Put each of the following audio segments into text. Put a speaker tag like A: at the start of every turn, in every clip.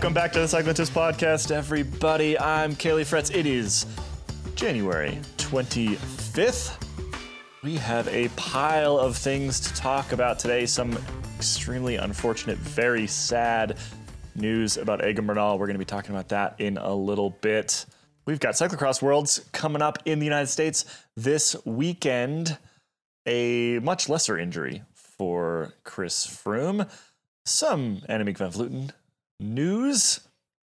A: Welcome back to the CyclingTips Podcast, everybody. I'm Caley Fretz. It is January 25th. We have a pile of things to talk about today. Some extremely unfortunate, very sad news about Egan Bernal. We're going to be talking about that in a little bit. We've got Cyclocross Worlds coming up in the United States this weekend. A much lesser injury for Chris Froome. Some Annemiek van Vleuten news,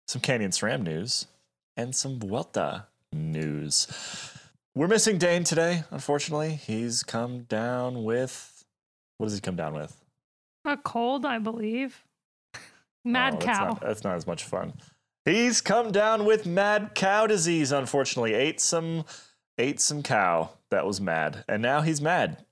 A: some Canyon SRAM news, and some Vuelta news. We're missing Dane today, unfortunately. He's come down with what does he come down with?
B: A cold, I believe. Mad
A: Oh, that's
B: cow.
A: not- That's not, as much fun. He's come down with mad cow disease. Unfortunately, ate some ate some cow that was mad, and now he's mad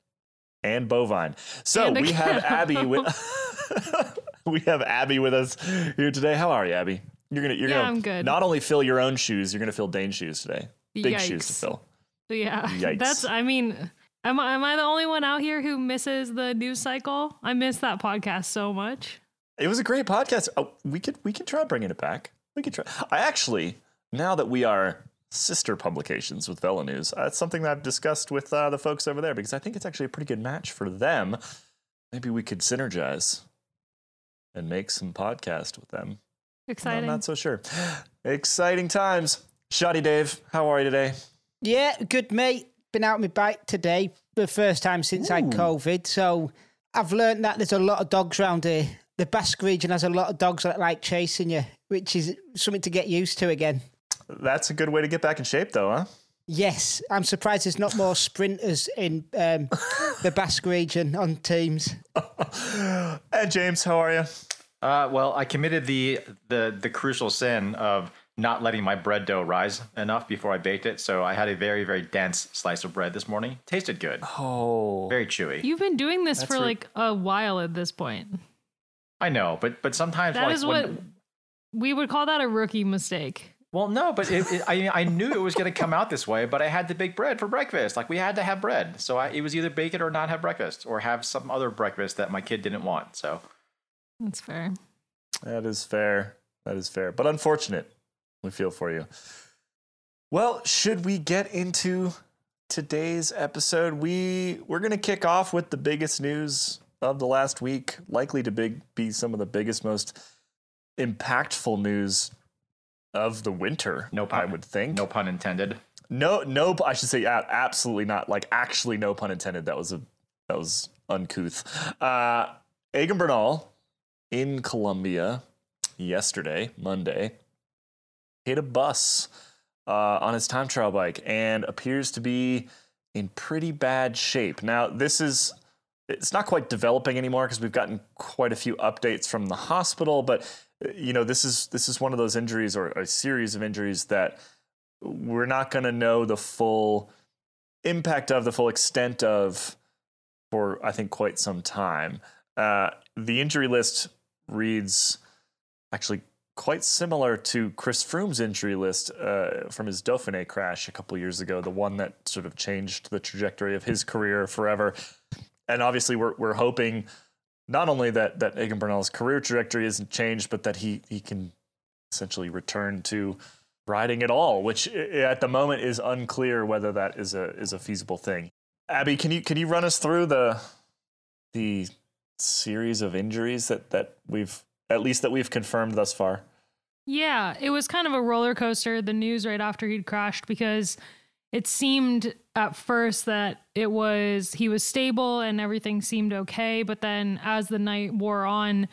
A: and bovine. So
B: And
A: we have. Abby with we have Abby with us here today. How are you, Abby? You're gonna you're
B: Yeah,
A: gonna
B: I'm good.
A: not only fill your own shoes, you're gonna fill Dane's shoes today. Big shoes to fill.
B: Yeah.
A: Yikes.
B: That's I mean, am I am I the only one out here who misses the news cycle? I miss that podcast so much.
A: It was a great podcast. Oh, we could we could try bringing it back. We could try. I actually now that we are sister publications with VeloNews, that's something that I've discussed with uh, the folks over there because I think it's actually a pretty good match for them. Maybe we could synergize and make some podcast with them.
B: Exciting.
A: I'm not so sure. Exciting times. Shoddy Dave, how are you today?
C: Yeah, good mate. Been out on my bike today, the first time since I had COVID. So I've learned that there's a lot of dogs around here. The Basque region has a lot of dogs that like chasing you, which is something to get used to again.
A: That's a good way to get back in shape, though, huh?
C: Yes, I'm surprised there's not more sprinters in um, the Basque region on teams.
A: And James, how are you?
D: Uh, well, I committed the the the crucial sin of not letting my bread dough rise enough before I baked it. So I had a very very dense slice of bread this morning. Tasted good,
A: Oh,
D: very chewy.
B: You've been doing this
A: That's
B: for
A: re-
B: like a while at this point.
D: I know, but but sometimes
B: That
D: like
B: is
D: when-
B: what we would call that a rookie mistake.
D: Well, no, but it, it, I I knew it was going to come out this way, but I had to bake bread for breakfast. Like we had to have bread, so I, it was either bake it or not have breakfast, or have some other breakfast that my kid didn't want. So
B: That's fair.
A: That is fair. That is fair. But unfortunate. We feel for you. Well, should we get into today's episode? We we're going to kick off with the biggest news of the last week, likely to big, be some of the biggest most impactful news of the winter,
D: No pun-
A: I would think.
D: no pun intended.
A: No, no, I should say absolutely not. Like actually, no pun intended. That was a that was uncouth. Uh, Egan Bernal in Colombia yesterday, Monday, hit a bus uh, on his time trial bike and appears to be in pretty bad shape. Now, this is it's not quite developing anymore because we've gotten quite a few updates from the hospital, but uh, you know, this is this is one of those injuries or a series of injuries that we're not going to know the full impact of the full extent of for I think quite some time. Uh, the injury list reads actually quite similar to Chris Froome's injury list uh, from his Dauphiné crash a couple years ago, the one that sort of changed the trajectory of his career forever. And obviously, we're we're hoping not only that that Egan Bernal's career trajectory isn't changed, but that he he can essentially return to riding at all, which at the moment is unclear whether that is a is a feasible thing. Abby, can you can you run us through the the series of injuries that that we've at least that we've confirmed thus far?
B: Yeah, it was kind of a roller coaster, the news right after he'd crashed, because it seemed at first that it was he was stable and everything seemed okay. But then as the night wore on,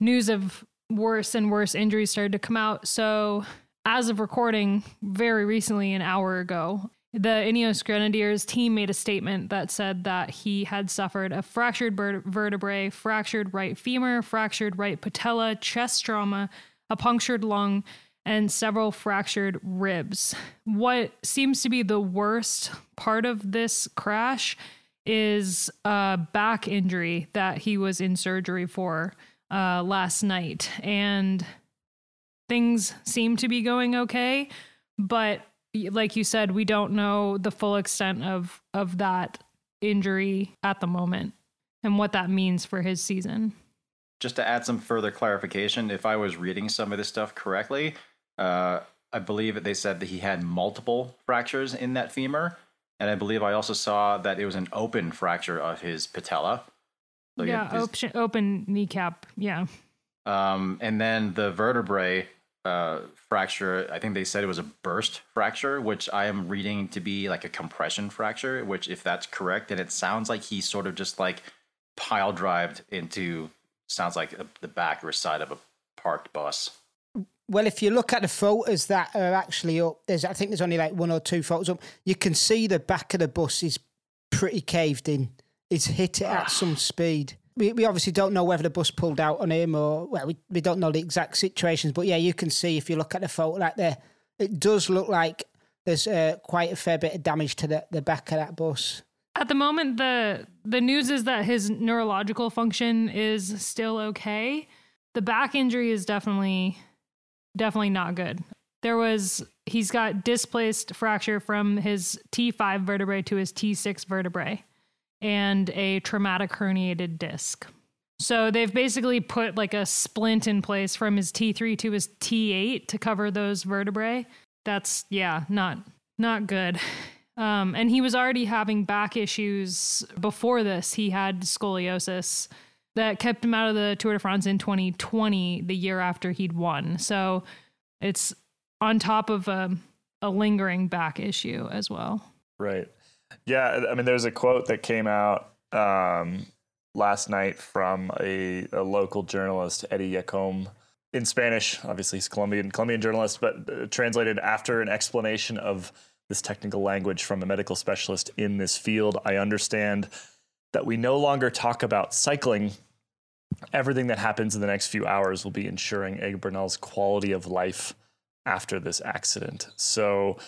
B: news of worse and worse injuries started to come out. So as of recording very recently, an hour ago, the Ineos Grenadiers team made a statement that said that he had suffered a fractured ver- vertebrae, fractured right femur, fractured right patella, chest trauma, a punctured lung, and several fractured ribs. What seems to be the worst part of this crash is a back injury that he was in surgery for uh, last night. And things seem to be going okay, but like you said, we don't know the full extent of of that injury at the moment and what that means for his season.
D: just to add some further clarification, if I was reading some of this stuff correctly, uh, I believe that they said that he had multiple fractures in that femur, and I believe I also saw that it was an open fracture of his patella.
B: So yeah, open, open kneecap. Yeah.
D: Um, and then the vertebrae uh, fracture, I think they said it was a burst fracture, which I am reading to be like a compression fracture. Which, if that's correct, then it sounds like he sort of just like pile drived into sounds like a, the back or side of a parked bus.
C: Well, if you look at the photos that are actually up, there's I think there's only like one or two photos up. You can see the back of the bus is pretty caved in. It's hit it at some speed. We, we obviously don't know whether the bus pulled out on him or well, we, we don't know the exact situations. But yeah, you can see if you look at the photo like there, it does look like there's uh, quite a fair bit of damage to the, the back of that bus.
B: At the moment, the the news is that his neurological function is still okay. The back injury is definitely definitely not good. There was he's got displaced fracture from his T5 vertebrae to his T6 vertebrae and a traumatic herniated disc. So they've basically put like a splint in place from his T3 to his T8 to cover those vertebrae. That's yeah, not not good. Um, and he was already having back issues before this. He had scoliosis that kept him out of the Tour de France in 2020, the year after he'd won. So it's on top of a, a lingering back issue as well.
A: Right. Yeah. I mean, there's a quote that came out um, last night from a, a, local journalist, Eddie Yacom, in Spanish. Obviously, he's Colombian Colombian journalist, but uh, translated after an explanation of this technical language from a medical specialist in this field. I understand that we no longer talk about cycling. Everything that happens in the next few hours will be ensuring Egan Bernal's quality of life after this accident. So,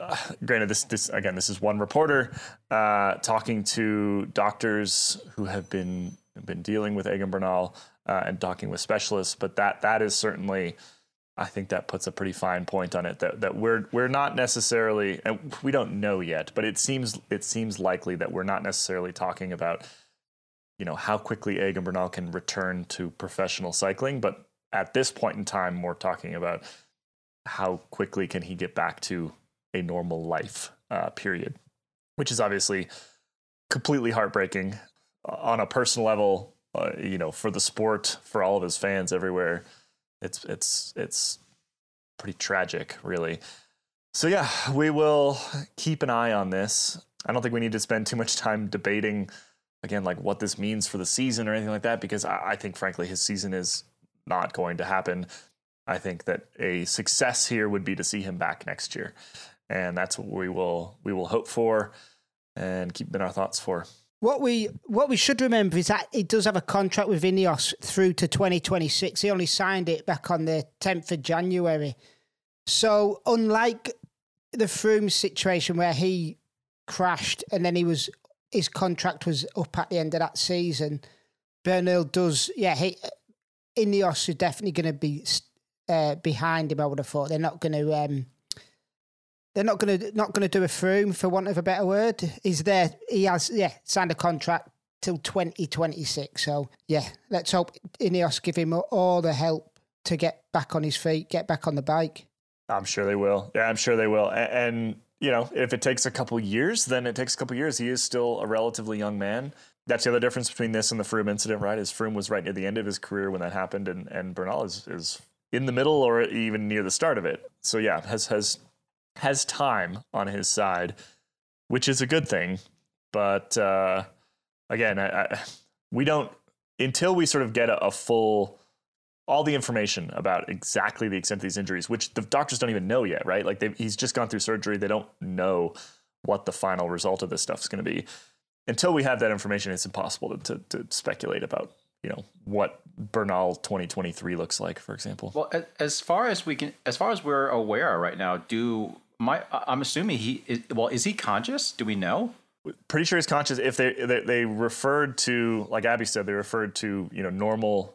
A: uh, granted, this this again, this is one reporter uh, talking to doctors who have been been dealing with Egan Bernal uh, and talking with specialists, but that that is certainly I think that puts a pretty fine point on it that, that we're we're not necessarily and we don't know yet, but it seems it seems likely that we're not necessarily talking about you know how quickly Egan Bernal can return to professional cycling, but at this point in time we're talking about how quickly can he get back to a normal life uh, period, which is obviously completely heartbreaking on a personal level, uh, you know, for the sport, for all of his fans everywhere it's it's it's pretty tragic, really. So yeah, we will keep an eye on this. I don't think we need to spend too much time debating again like what this means for the season or anything like that because I, I think frankly his season is not going to happen. I think that a success here would be to see him back next year, and that's what we will we will hope for and keep in our thoughts for.
C: What we what we should remember is that he does have a contract with Ineos through to 2026. He only signed it back on the 10th of January. So unlike the Froome situation where he crashed and then he was his contract was up at the end of that season, Bernal does yeah he Ineos is definitely going to be uh, behind him. I would have thought they're not going to um, they're not going to not going to do a Froome for want of a better word. He's there. He has yeah signed a contract till 2026. So yeah, let's hope Ineos give him all the help to get back on his feet, get back on the bike.
A: I'm sure they will. Yeah, I'm sure they will. And, and you know, if it takes a couple years, then it takes a couple years. He is still a relatively young man. That's the other difference between this and the Froome incident, right? Is Froome was right near the end of his career when that happened, and and Bernal is is in the middle or even near the start of it. So yeah, has has has time on his side, which is a good thing. But uh, again, I, I, we don't until we sort of get a, a, full all the information about exactly the extent of these injuries, which the doctors don't even know yet, right? Like he's just gone through surgery; they don't know what the final result of this stuff is going to be. Until we have that information, it's impossible to, to, to speculate about you know what Bernal 2023 looks like, for example.
D: Well, as far as we can, as far as we're aware right now, do my I'm assuming he is, well is he conscious? Do we know?
A: Pretty sure he's conscious. If they, they they referred to like Abby said, they referred to you know normal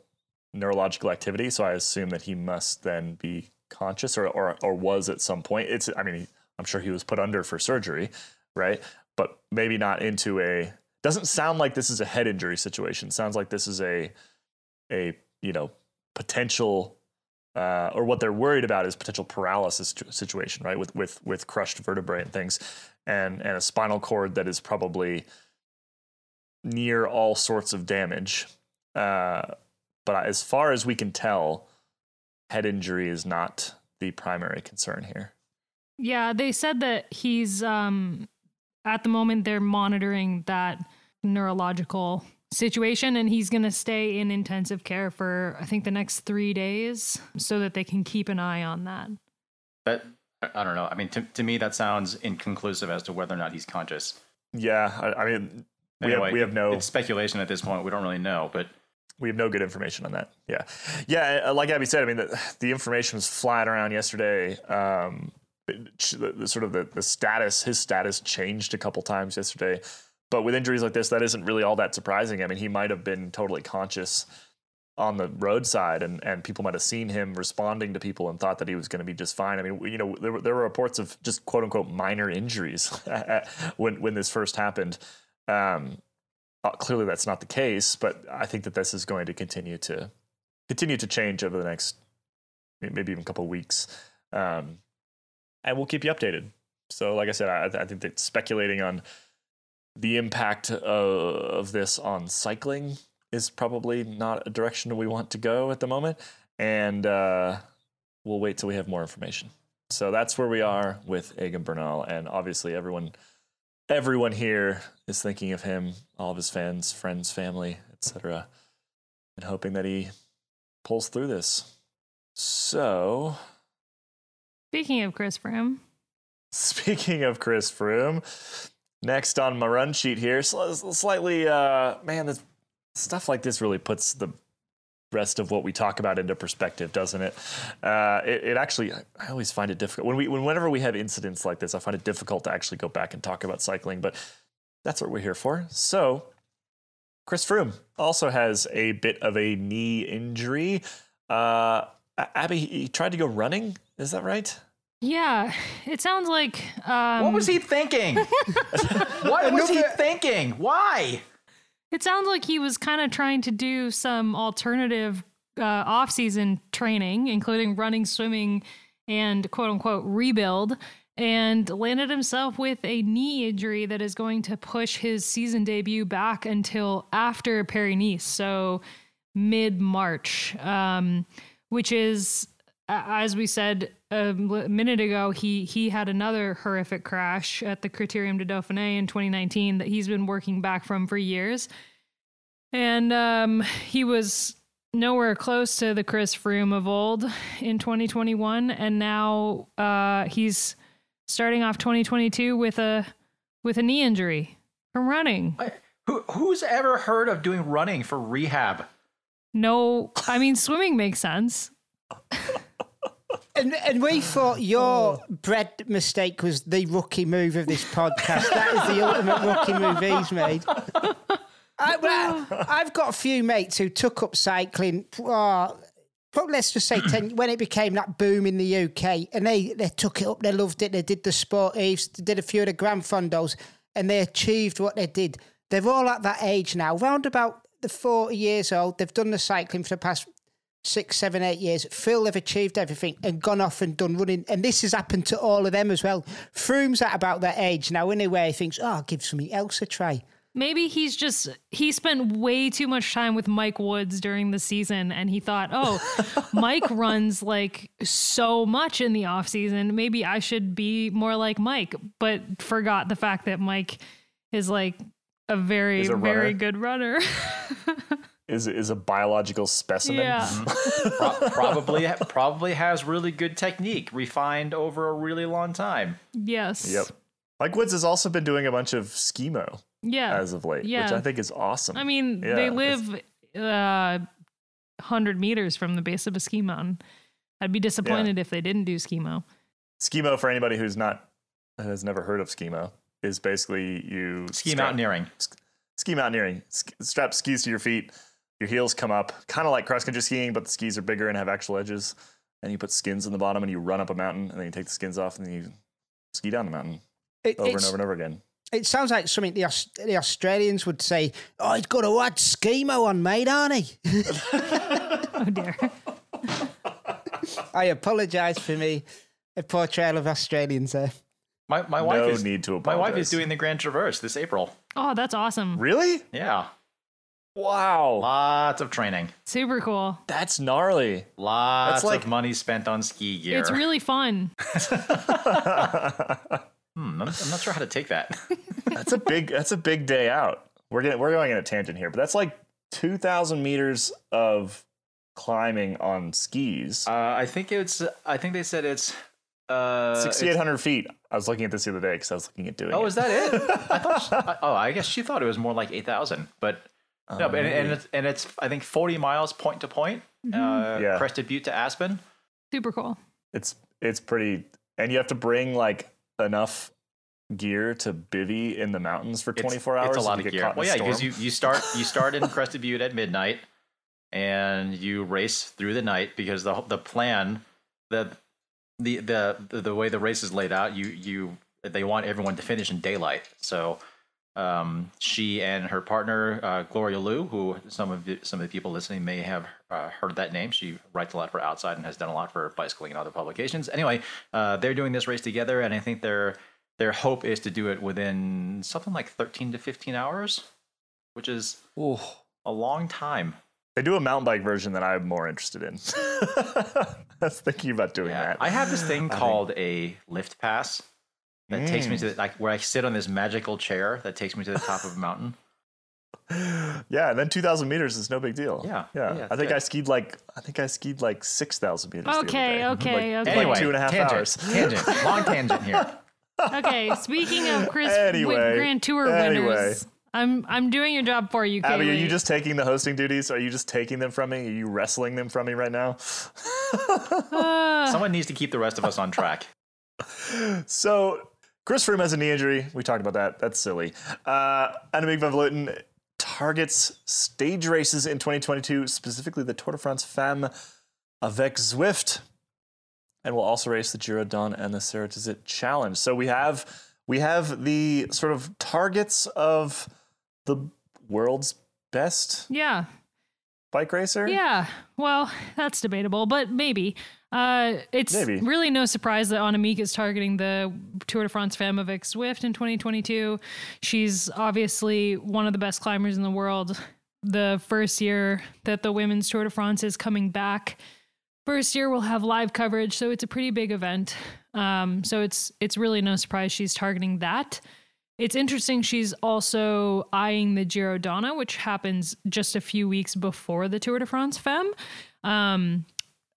A: neurological activity. So I assume that he must then be conscious or or, or was at some point. It's I mean I'm sure he was put under for surgery, right? But maybe not into a. Doesn't sound like this is a head injury situation. Sounds like this is a a you know potential uh, or what they're worried about is potential paralysis situation, right? With with with crushed vertebrae and things, and and a spinal cord that is probably near all sorts of damage. Uh, but as far as we can tell, head injury is not the primary concern here.
B: Yeah, they said that he's um at the moment they're monitoring that neurological situation and he's going to stay in intensive care for I think the next 3 days so that they can keep an eye on that.
D: That I don't know. I mean to to me that sounds inconclusive as to whether or not he's conscious.
A: Yeah, I, I mean we
D: Anyway,
A: have we have no
D: it's speculation at this point. We don't really know, but
A: we have no good information on that. Yeah, yeah. uh, Like Abby said, I mean, the, the information was flying around yesterday. Um, the, the sort of the, the status, his status changed a couple times yesterday. But with injuries like this, that isn't really all that surprising. I mean, he might have been totally conscious on the roadside, and, and people might have seen him responding to people and thought that he was going to be just fine. I mean, you know, there were, there were reports of just quote unquote minor injuries when when this first happened. Um, uh, clearly that's not the case, but I think that this is going to continue to continue to change over the next maybe even a couple weeks, um, and we'll keep you updated. So, like I said, I, I think that speculating on the impact of, of this on cycling is probably not a direction we want to go at the moment, and uh, we'll wait till we have more information. So that's where we are with Egan Bernal, and obviously everyone everyone here is thinking of him, all of his fans, friends, family, etc., and hoping that he pulls through this. So,
B: Speaking of Chris Froome,
A: speaking of Chris Froome, next on my run sheet here, slightly, uh, man, this, stuff like this really puts the rest of what we talk about into perspective, doesn't it? Uh, it, it actually, I always find it difficult when we, when, whenever we have incidents like this, I find it difficult to actually go back and talk about cycling, but that's what we're here for. So, Chris Froome also has a bit of a knee injury. Uh, Abby, he tried to go running. Is that right?
B: Yeah, it sounds like um,
D: what was he thinking? what was he thinking? Why?
B: It sounds like he was kind of trying to do some alternative uh, off-season training, including running, swimming, and quote unquote rebuild, and landed himself with a knee injury that is going to push his season debut back until after Paris Nice, so mid March, um, which is. As we said a minute ago, he he had another horrific crash at the Criterium de Dauphiné in 2019 that he's been working back from for years. And um, he was nowhere close to the Chris Froome of old in 2021, and now uh, he's starting off 2022 with a with a knee injury from running.
D: Who who's ever heard of doing running for rehab?
B: No, I mean swimming makes sense.
C: And, and we thought your oh. bread mistake was the rookie move of this podcast. that is the ultimate rookie move he's made. I, well, I've got a few mates who took up cycling. Ah, Probably let's just say 10, when it became that boom in the UK, and they, they took it up, they loved it, they did the sportives, they did a few of the gran fondos, and they achieved what they did. They're all at that age now, round about the 40 years old. They've done the cycling for the past six, seven, eight years. Phil have achieved everything and gone off and done running. And this has happened to all of them as well. Froome's at about that age now, anyway. He thinks, oh, I'll give something else a try.
B: Maybe he's just he spent way too much time with Mike Woods during the season and he thought, "Oh, Mike runs like so much in the off season. Maybe I should be more like Mike." But forgot the fact that Mike is like a very
A: a
B: very good runner.
A: Is is a biological specimen?
B: yeah.
D: Pro- probably probably has really good technique, refined over a really long time.
B: yes.
A: Yep. Mike Woods has also been doing a bunch of skimo
B: Yeah.
A: as of late, which I think is awesome.
B: I mean,
A: Yeah,
B: they live uh 100 meters from the base of a ski mountain. I'd be disappointed if they didn't do skimo.
A: Skimo for anybody who's not has never heard of skimo is basically you
D: Ski
A: strap-
D: mountaineering.
A: ski mountaineering. Sk- strap skis to your feet, your heels come up, kind of like cross country skiing, but the skis are bigger and have actual edges. And you put skins in the bottom and you run up a mountain, and then you take the skins off and then you ski down the mountain
C: It-
A: over and over and over again.
C: It sounds like something the, Aus- the Australians would say. Oh, he's got a white schemo on, mate, aren't he?
B: Oh dear.
C: I apologise for me a portrayal of Australians there.
D: My my wife
A: No
D: is
A: need to apologize.
D: my wife is doing the Grand Traverse this April.
B: Oh, that's awesome.
A: Really?
D: Yeah,
A: Wow.
D: lots of training,
B: Super cool.
A: That's gnarly.
D: lots
A: like-
D: of money spent on ski gear.
B: It's really fun.
D: Hmm, I'm, I'm not sure how to take that.
A: That's a big. That's a big day out. We're getting. We're going in a tangent here, but that's like two thousand meters of climbing on skis.
D: uh, I think it's. I think they said it's. Uh,
A: Sixty eight
D: it's-
A: hundred feet. I was looking at this the other day because I was looking at doing.
D: Oh,
A: it.
D: is that it? I thought. She, I- oh, I guess she thought it was more like eight thousand, but no. But and, and it's and it's I think forty miles point to point.
B: Mm-hmm.
D: Uh,
A: Yeah.
D: Crested Butte to Aspen.
B: Super cool.
A: It's it's pretty, and you have to bring like enough gear to bivy in the mountains for
D: It's-
A: twenty four hours.
D: It's a lot of gear.
A: caught
D: Well, yeah, because you, you start you start in Crested Butte at midnight, and you race through the night because the the plan the the the the, the way the race is laid out, you you they want everyone to finish in daylight. So. Um, she and her partner uh, Gloria Liu, who some of the, some of the people listening may have uh, heard that name. She writes a lot for Outside and has done a lot for bicycling and other publications. Anyway, uh, they're doing this race together, and I think their their hope is to do it within something like 13 to 15 hours, which is
A: Ooh.
D: a long time.
A: They do a mountain bike version that I'm more interested in. I was thinking about doing that.
D: I have this thing
A: think-
D: called a lift pass that takes me
A: Mm.
D: to the, like where I sit on this magical chair that takes me to the top of a mountain.
A: yeah, and then 2,000 meters is no big deal.
D: Yeah,
A: yeah.
D: yeah,
A: I think
D: good.
A: I skied like I think I skied like 6,000 meters. the other
B: Okay,
A: day.
B: okay,
A: Like-
B: okay.
A: like
D: Anyway,
A: two and a half
D: tangent,
A: hours.
D: tangent, long tangent here.
B: Okay, speaking of Chris
A: Anyway,
B: Wick Grand Tour
A: anyway.
B: winners, I'm I'm doing your job for you, Kaylee.
A: Abby, are you just taking the hosting duties? Are you just taking them from me? Are you wrestling them from me right now?
B: Uh,
D: Someone needs to keep the rest of us on track.
A: So Chris Froome has a knee injury. We talked about that. That's silly. Uh, Annemiek van Vleuten targets stage races in 2022, specifically the Tour de France Femme avec Zwift, and will also race the Giro Donna and the Ceratizit Challenge. So we have we have the sort of targets of the world's best
B: yeah,
A: bike racer.
B: yeah. Well, that's debatable, but maybe. Uh, it's
A: Maybe.
B: really no surprise that Annemiek is targeting the Tour de France Femme avec Zwift in 2022. She's obviously one of the best climbers in the world. The first year that the women's Tour de France is coming back, first year we'll have live coverage, so it's a pretty big event. Um, so it's it's really no surprise she's targeting that. It's interesting she's also eyeing the Giro Donna, which happens just a few weeks before the Tour de France Femme. Um,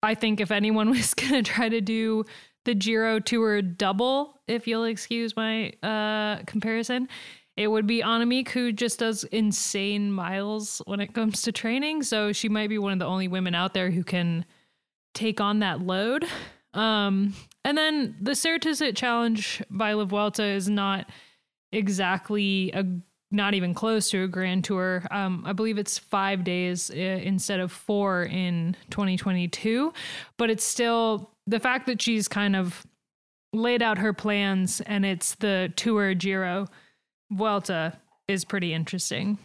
B: I think if anyone was gonna try to do the Giro Tour double, if you'll excuse my uh, comparison, it would be Annemiek who just does insane miles when it comes to training. So she might be one of the only women out there who can take on that load. Um, and then the Ceratizit Challenge by La Vuelta is not exactly a not even close to a grand tour. Um, I believe it's five days uh, instead of four in 2022, but it's still the fact that she's kind of laid out her plans and it's the Tour Giro Vuelta is pretty interesting.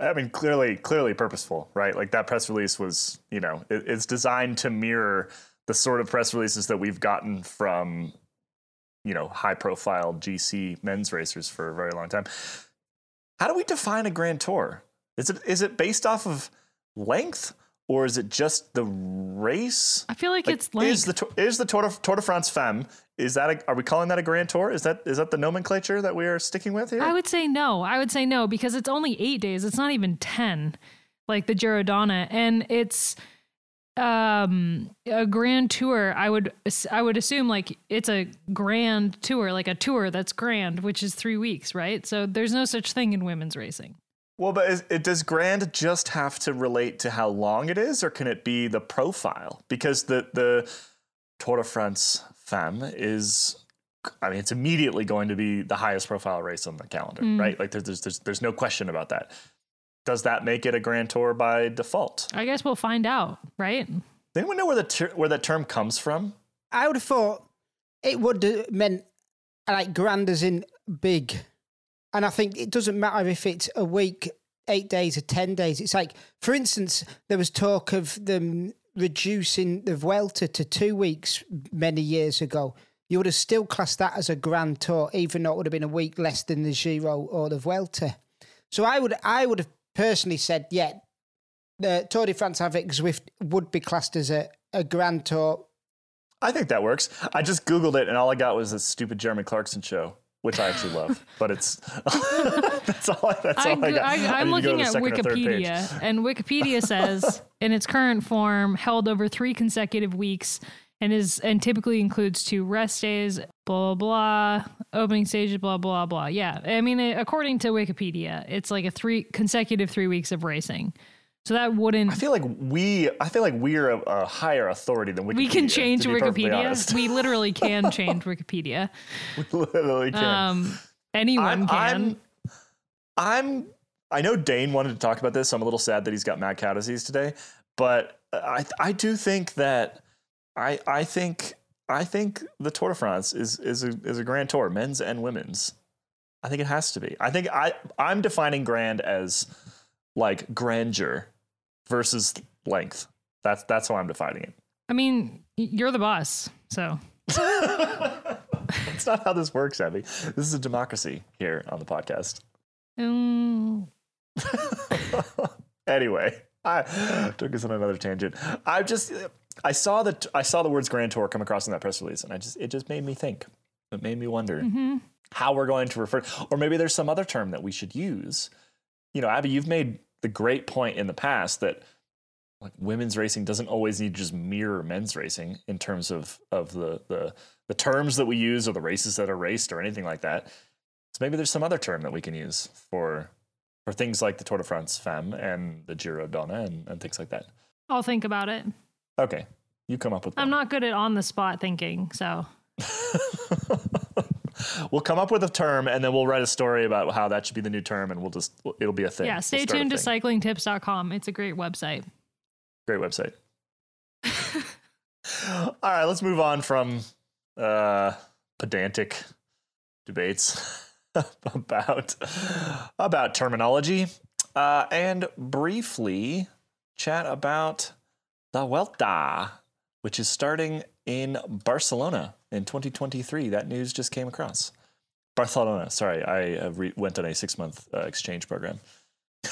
A: I mean, clearly, clearly purposeful, right? Like that press release was, you know, it, it's designed to mirror the sort of press releases that we've gotten from, you know, high-profile GC men's racers for a very long time. How do we define a Grand Tour? Is it is it based off of length, or is it just the race?
B: I feel like,
A: Like,
B: it's length.
A: is the Tour- is the Tour de, Tour de France Femme? Is that a, are we calling that a Grand Tour? Is that is that the nomenclature that we are sticking with here?
B: I would say no. I would say no because it's only eight days. It's not even ten, like the Giro Donna, and it's um a grand tour. I would I would assume like it's a grand tour, like a tour that's grand, which is three weeks, right? So there's no such thing in women's racing.
A: Well, but is, it does grand just have to relate to how long it is, or can it be the profile? Because the the Tour de France Femme is, I mean, it's immediately going to be the highest profile race on the calendar,
B: Mm.
A: right? Like there's, there's there's there's no question about that. Does that make it a grand tour by default?
B: I guess we'll find out, right?
A: Does anyone know where the ter- where that term comes from?
C: I would have thought it would have meant like grand as in big. And I think it doesn't matter if it's a week, eight days, or 10 days. It's like, for instance, there was talk of them reducing the Vuelta to two weeks many years ago. You would have still classed that as a Grand Tour, even though it would have been a week less than the Giro or the Vuelta. So I would, I would have personally said, yeah, the Tour de France Avec Zwift would be classed as a, a Grand Tour.
A: I think that works. I just Googled it and all I got was a stupid Jeremy Clarkson show, which I actually love. But it's that's all. That's
B: I,
A: all I got. I
B: am
A: need to
B: looking
A: the
B: at
A: second or third page.
B: Wikipedia, and Wikipedia says in its current form, held over three consecutive weeks, and is and typically includes two rest days. Blah blah blah. Opening stages. Blah blah blah. Yeah, I mean, according to Wikipedia, it's like a three consecutive three weeks of racing. So that wouldn't.
A: I feel like we. I feel like we're a, a higher authority than Wikipedia.
B: we can change Wikipedia. We literally can change Wikipedia.
A: We literally can.
B: Um, anyone
A: I'm,
B: can.
A: I'm, I'm, I know Dane wanted to talk about this. So I'm a little sad that he's got mad Cow disease today, but I, I do think that I, I think, I think the Tour de France is is a, is a grand tour, men's and women's. I think it has to be. I think I, I'm defining grand as like grandeur versus length. That's that's how I'm defining it.
B: I mean, you're the boss, so
A: That's not how this works, Abby. This is a democracy here on the podcast.
B: um,
A: anyway, I took us on another tangent. I just I saw the I saw the words Grand Tour come across in that press release, and I just it just made me think. It made me wonder mm-hmm. how we're going to refer, or maybe there's some other term that we should use. You know, Abby, you've made the great point in the past that like women's racing doesn't always need to just mirror men's racing in terms of of the the the terms that we use or the races that are raced or anything like that. So maybe there's some other term that we can use for for things like the Tour de France Femme and the Giro Donna and, and things like that.
B: I'll think about it.
A: Okay, you come up with.
B: I'm not good at on the spot thinking, so
A: we'll come up with a term and then we'll write a story about how that should be the new term and we'll just it'll be a thing.
B: yeah.
A: We'll
B: Stay tuned to cyclingtips.com. It's a great website.
A: Great website. All right, let's move on from uh, pedantic debates about about terminology uh, and briefly chat about the Vuelta, which is starting in Barcelona in 2023. That news just came across. Barcelona. Sorry, I uh, re- went on a six month uh, exchange program.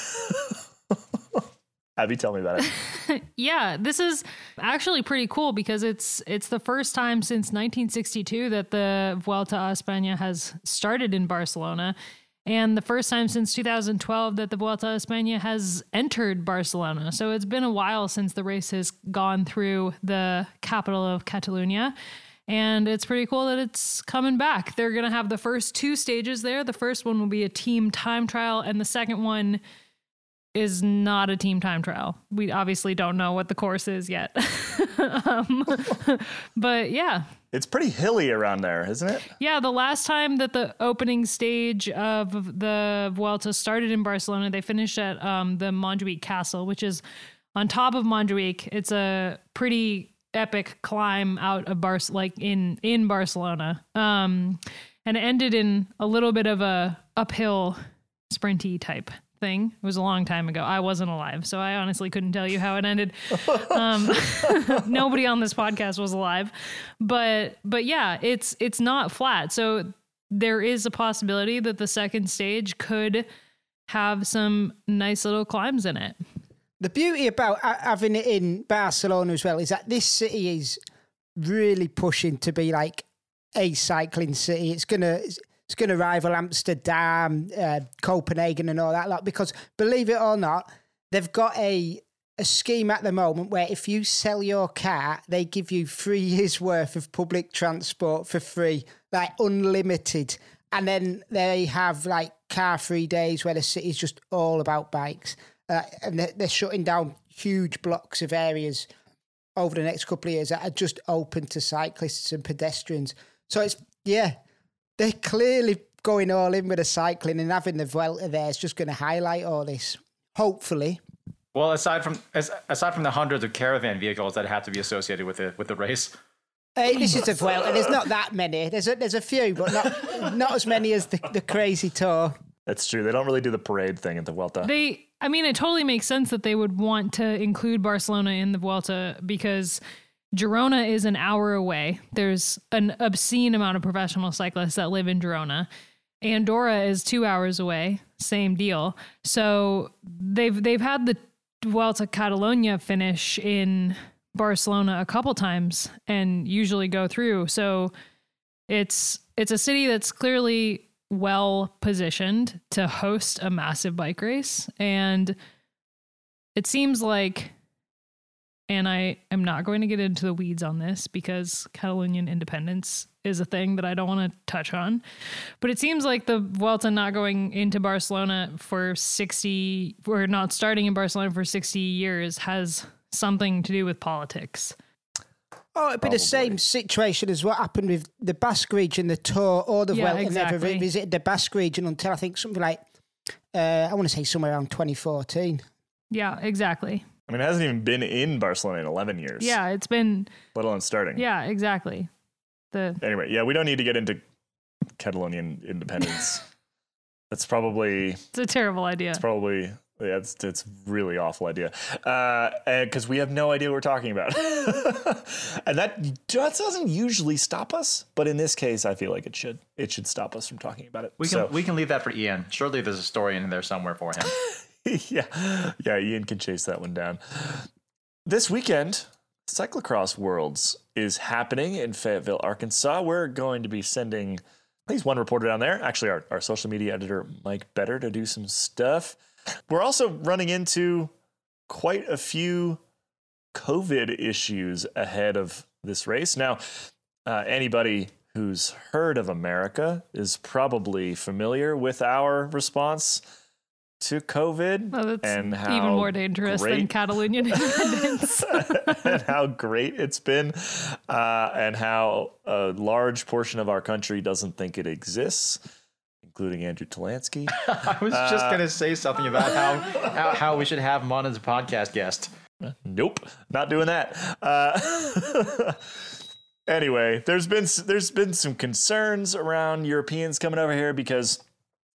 A: Abby, tell me about it.
B: Yeah, this is actually pretty cool because it's it's the first time since 1962 that the Vuelta a España has started in Barcelona, and the first time since 2012 that the Vuelta a España has entered Barcelona. So it's been a while since the race has gone through the capital of Catalonia. And it's pretty cool that it's coming back. They're going to have the first two stages there. The first one will be a team time trial, and the second one is not a team time trial. We obviously don't know what the course is yet. um, but yeah.
A: It's pretty hilly around there, isn't it?
B: Yeah, the last time that the opening stage of the Vuelta started in Barcelona, they finished at um, the Montjuic Castle, which is on top of Montjuic. It's a pretty epic climb out of Bar, like in in Barcelona, um, and it ended in a little bit of a uphill, sprinty type thing. It was a long time ago. I wasn't alive, so I honestly couldn't tell you how it ended. Um, nobody on this podcast was alive, but but yeah, it's it's not flat. So there is a possibility that the second stage could have some nice little climbs in it.
C: The beauty about having it in Barcelona as well is that this city is really pushing to be like a cycling city. It's gonna it's gonna rival Amsterdam, uh, Copenhagen, and all that lot. Because believe it or not, they've got a a scheme at the moment where if you sell your car, they give you three years worth of public transport for free, like unlimited. And then they have like car free days where the city's just all about bikes. Uh, and they're, they're shutting down huge blocks of areas over the next couple of years that are just open to cyclists and pedestrians. So it's, yeah, they're clearly going all in with the cycling and having the Vuelta there is just going to highlight all this. Hopefully.
D: Well, aside from as, aside from the hundreds of caravan vehicles that have to be associated with the with the race,
C: Hey, this is the Vuelta. There's not that many. There's a, there's a few, but not not as many as the, the crazy tour.
A: That's true. They don't really do the parade thing at the Vuelta.
B: They, I mean, it totally makes sense that they would want to include Barcelona in the Vuelta because Girona is an hour away. There's an obscene amount of professional cyclists that live in Girona. Andorra is two hours away. Same deal. So they've they've had the Vuelta Catalonia finish in Barcelona a couple times and usually go through. So it's it's a city that's clearly well positioned to host a massive bike race and it seems like and I am not going to get into the weeds on this because Catalonian independence is a thing that I don't want to touch on. But it seems like the Vuelta not going into Barcelona for 60 or not starting in Barcelona for 60 years has something to do with politics.
C: Oh, it'd be
A: Probably.
C: the same situation as what happened with the Basque region, the tour, or the
B: Yeah,
C: Vuelta never visited the Basque region until I think something like, uh, I want to say somewhere around 2014.
B: Yeah, exactly.
A: I mean, it hasn't even been in Barcelona in 11 years.
B: Yeah, it's been
A: Let alone starting.
B: yeah, exactly. The
A: Anyway, yeah, we don't need to get into Catalonian independence. That's probably
B: it's a terrible idea.
A: It's probably yeah, it's it's really awful idea. Uh, because we have no idea what we're talking about, and that that doesn't usually stop us, but in this case, I feel like it should. It should stop us from talking about it.
D: We can
A: So-
D: we can leave that for Ian. Surely there's a story in there somewhere for him.
A: yeah, yeah, Ian can chase that one down. This weekend, Cyclocross Worlds is happening in Fayetteville, Arkansas. We're going to be sending at least one reporter down there. Actually, our, our social media editor, Mike Better, to do some stuff. We're also running into quite a few COVID issues ahead of this race. Now, uh, anybody who's heard of America is probably familiar with our response to COVID
B: that's
A: and how
B: even more dangerous than
A: great-
B: Catalonian independence.
A: and how great it's been, uh, and how a large portion of our country doesn't think it exists, including Andrew Talansky.
D: I was just gonna say something about how, how how we should have him on as a podcast guest.
A: nope, not doing that. Uh, anyway, there's been s- there's been some concerns around Europeans coming over here because,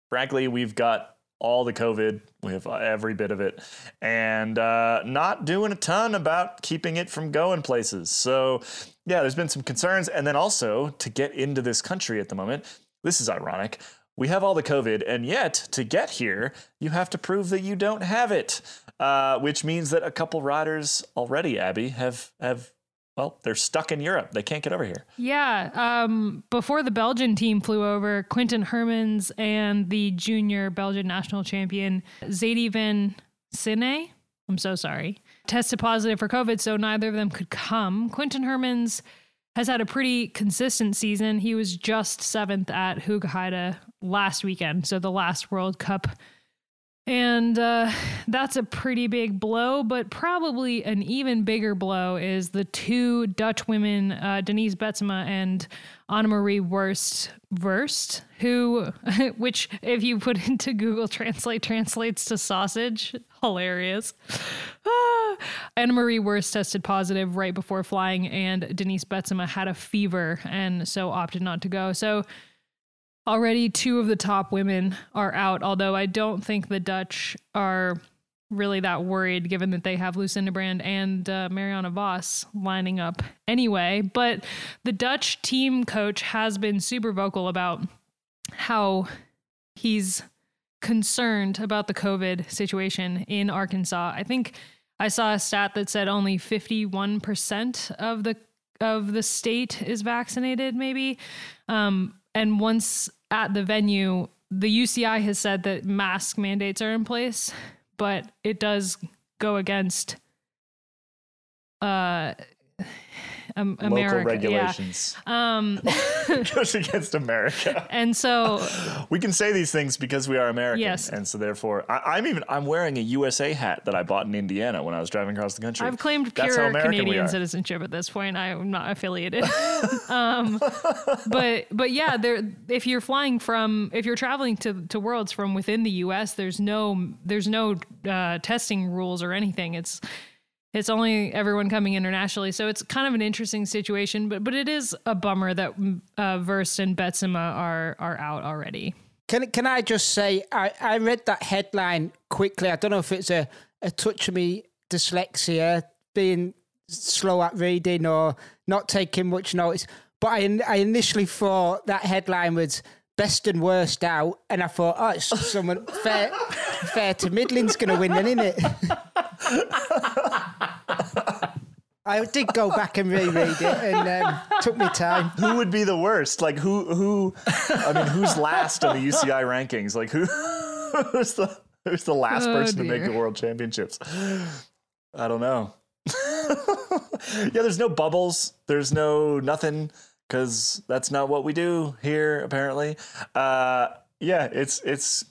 A: frankly, we've got all the COVID, we have every bit of it, and uh, not doing a ton about keeping it from going places. So, yeah, there's been some concerns, and then also to get into this country at the moment, this is ironic. We have all the COVID, and yet to get here, you have to prove that you don't have it, uh, which means that a couple riders already, Abby, have have well, they're stuck in Europe. They can't get over here.
B: Yeah. Um, before the Belgian team flew over, Quinten Hermans and the junior Belgian national champion Zadie Van Sine, I'm so sorry, tested positive for COVID, so neither of them could come. Quinten Hermans has had a pretty consistent season. He was just seventh at Hoogheide last weekend, so the last World Cup. And uh, that's a pretty big blow, but probably an even bigger blow is the two Dutch women, uh, Denise Betsema and Annemarie Worst, Worst, who, which if you put into Google Translate, translates to sausage. Hilarious. Ah. Annemarie Worst tested positive right before flying, and Denise Betsema had a fever and so opted not to go. So already two of the top women are out, although I don't think the Dutch are really that worried given that they have Lucinda Brand and uh, Marianne Vos lining up anyway. But the Dutch team coach has been super vocal about how he's concerned about the COVID situation in Arkansas. I think I saw a stat that said only 51% of the of the state is vaccinated maybe. Um, and once at the venue, the UCI has said that mask mandates are in place, but it does go against uh um, America.
A: Local regulations
B: Yeah. Um,
A: goes against America.
B: and so
A: We can say these things because we are American,
B: Yes.
A: and so therefore, I, I'm even I'm wearing a USA hat that I bought in Indiana when I was driving across the country.
B: I've claimed
A: That's
B: pure Canadian citizenship at this point. I'm not affiliated. um, but but yeah, there. If you're flying from, if you're traveling to to worlds from within the U.S., there's no there's no uh, testing rules or anything. It's it's only everyone coming internationally, so it's kind of an interesting situation. But but it is a bummer that uh, Worst and Betsema are are out already.
C: Can can I just say I, I read that headline quickly. I don't know if it's a, a touch of me dyslexia, being slow at reading or not taking much notice. But I I initially thought that headline was best and worst out, and I thought, oh, it's someone fair fair to middling's going to win, then, isn't it? I did go back and reread it, and um, took me time.
A: Who would be the worst? Like who? Who? I mean, who's last on the UCI rankings? Like who? Who's the Who's the last
B: Oh,
A: person to make the. World Championships? I don't know. yeah, there's no bubbles. There's no nothing because that's not what we do here. Apparently, uh, yeah, it's it's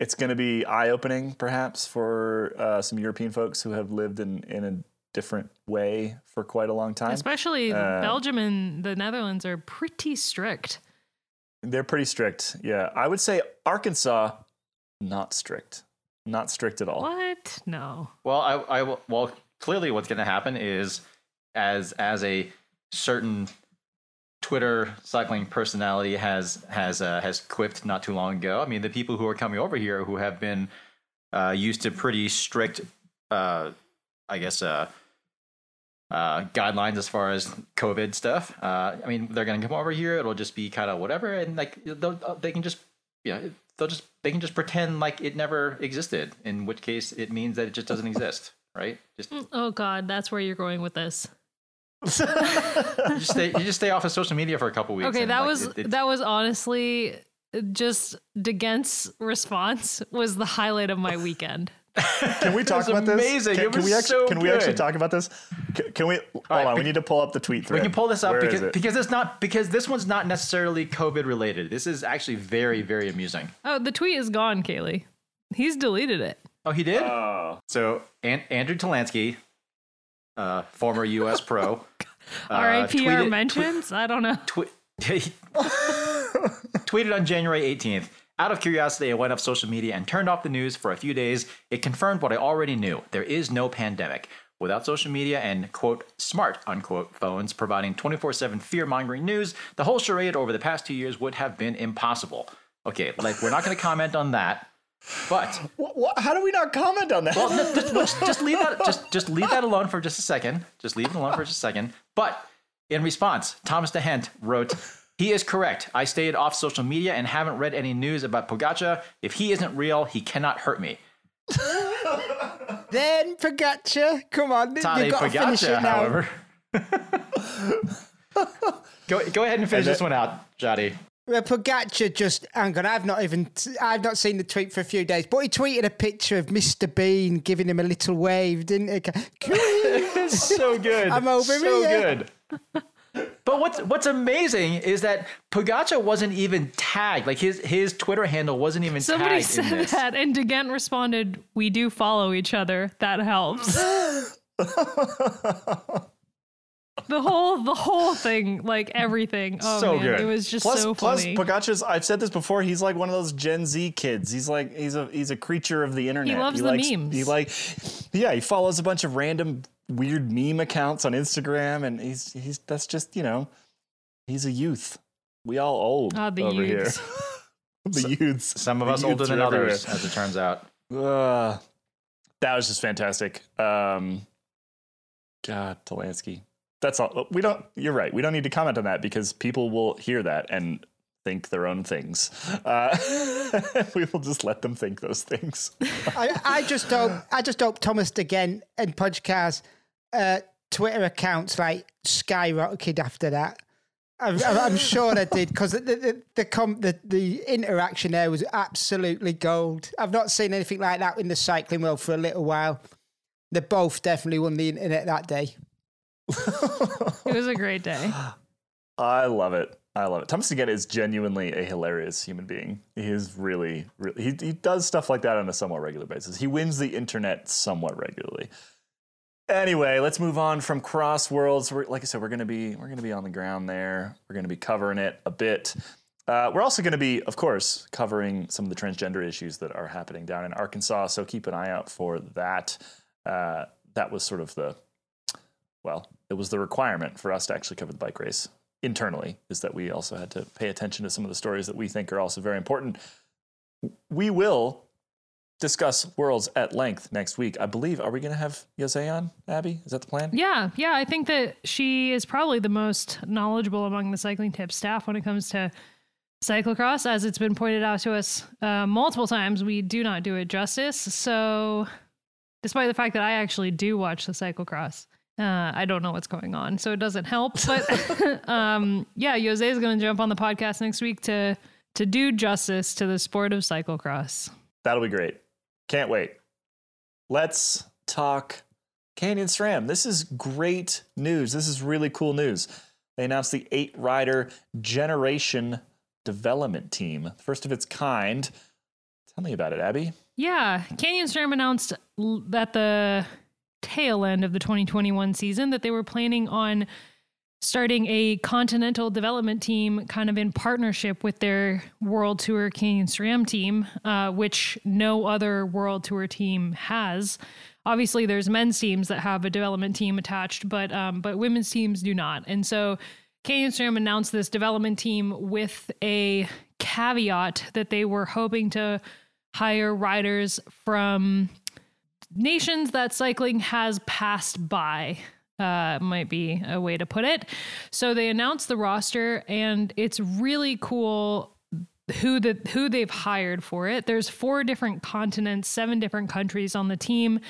A: it's going to be eye opening, perhaps, for uh, some European folks who have lived in in a different way for quite a long time.
B: Especially
A: Uh,
B: Belgium and the Netherlands are pretty strict.
A: They're pretty strict. Yeah, I would say Arkansas, not strict, not strict at all.
B: What? No.
D: Well, I, I well clearly what's going to happen is as as a certain Twitter cycling personality has has uh, has quipped not too long ago. I mean, the people who are coming over here who have been uh, used to pretty strict, uh, I guess, uh, uh, guidelines as far as COVID stuff. Uh, I mean, they're going to come over here. It'll just be kind of whatever, and like they can just you know they'll just they can just pretend like it never existed. In which case, it means that it just doesn't exist, right? Just
B: Oh God, that's where you're going with this.
D: You just stay you just stay off of social media for a couple weeks.
B: Okay, that
D: like,
B: was
D: it- it-
B: that was honestly just De Gendt's response was the highlight of my weekend.
A: Can we talk
D: was
A: about this?
D: amazing.
A: Can,
D: It
A: can
D: was
A: we actually
D: so
A: can we actually talk about this? Can, can we hold
D: right,
A: on? we need to pull up the tweet thread.
D: we can pull this up
A: Where is
D: because
A: it?
D: because it's not because this one's not necessarily COVID related. This is actually very very amusing.
B: Oh, the tweet is gone, Caley. He's deleted it.
D: Oh, he did.
A: Oh.
D: so An- Andrew Talansky, uh, former U.S. pro, uh,
B: RIPR mentions? I don't know.
D: twi- tweeted on January 18th. Out of curiosity, I went off social media and turned off the news for a few days. It confirmed what I already knew. There is no pandemic. Without social media and quote smart unquote phones providing 24/7 fear-mongering news, the whole charade over the past 2 years would have been impossible. Okay, like we're not going to comment on that. But
A: What, what, how do we not comment on that?
D: well, no, just, just, just leave that just just leave that alone for just a second. Just leave it alone for just a second. But in response, Thomas De Gendt wrote, "He is correct. I stayed off social media and haven't read any news about Pogacar. If he isn't real, he cannot hurt me."
C: Then Pogacar, come on,
D: Tadej
C: you've got to finish it now.
D: however. go go ahead and finish
A: then-
D: this one out, Jotty.
C: Well, Pogacar just hang on. I've not even I've not seen the tweet for a few days, but he tweeted a picture of Mr. Bean giving him a little wave, didn't he?
D: so good.
C: I'm over
D: so
C: it, yeah.
D: good. But what's what's amazing is that Pogacar wasn't even tagged. Like his his Twitter handle wasn't even
B: Somebody
D: tagged in
B: said
D: this.
B: that, and De Gendt responded, "We do follow each other. That helps." the whole, the whole thing, like everything. Oh
D: So
B: man,
D: good.
B: it was just
A: Plus,
B: so
A: plus,
B: funny.
A: Pogacar's. I've said this before. He's like one of those Gen Z kids. He's like he's a he's a creature of the internet.
B: He loves the
A: likes,
B: memes.
A: He like, yeah, he follows a bunch of random weird meme accounts on Instagram, and he's he's that's just you know, he's a youth. We all old
B: Ah, the
A: over
B: youths.
A: here. the youths.
D: Some of us older than others, as it turns out.
A: Uh, that was just fantastic. Um, God, Talansky. That's all. We don't. You're right. We don't need to comment on that because people will hear that and think their own things. Uh, we will just let them think those things.
C: I, I just hope I just hope Thomas De Gendt and Pogacar's uh, Twitter accounts like skyrocketed after that. I'm, I'm I'm sure they did because the the the, com- the the interaction there was absolutely gold. I've not seen anything like that in the cycling world for a little while. They both definitely won the internet that day.
B: It was a great day.
A: I love it. I love it. Thomas De Gendt is genuinely a hilarious human being. He is really, really. He he does stuff like that on a somewhat regular basis. He wins the internet somewhat regularly. Anyway, let's move on from cross worlds. We're, like I said, we're gonna be we're gonna be on the ground there. We're gonna be covering it a bit. Uh, we're also going to be, of course, covering some of the transgender issues that are happening down in Arkansas. So keep an eye out for that. Uh, that was sort of the, well, it was the requirement for us to actually cover the bike race internally is that we also had to pay attention to some of the stories that we think are also very important. We will discuss worlds at length next week. I believe. Are we going to have Jose on, Abby? Is that the plan?
B: Yeah, yeah. I think that she is probably the most knowledgeable among the cycling tip staff when it comes to cyclocross. As it's been pointed out to us uh, multiple times, we do not do it justice. So, despite the fact that I actually do watch the cyclocross, uh, I don't know what's going on, so it doesn't help. But um, yeah, Jose is going to jump on the podcast next week to to do justice to the sport of cyclocross.
A: That'll be great. Can't wait. Let's talk Canyon SRAM. This is great news. This is really cool news. They announced the eight rider generation development team, first of its kind. Tell me about it, Abby.
B: Yeah, Canyon SRAM announced that the tail end of the 2021 season that they were planning on starting a continental development team kind of in partnership with their world tour canyon sram team uh, which no other world tour team has. Obviously there's men's teams that have a development team attached but um, but women's teams do not. And so canyon sram announced this development team with a caveat that they were hoping to hire riders from nations that cycling has passed by uh, might be a way to put it. So they announced the roster, and it's really cool who the who they've hired for it. There's four different continents, seven different countries on the team.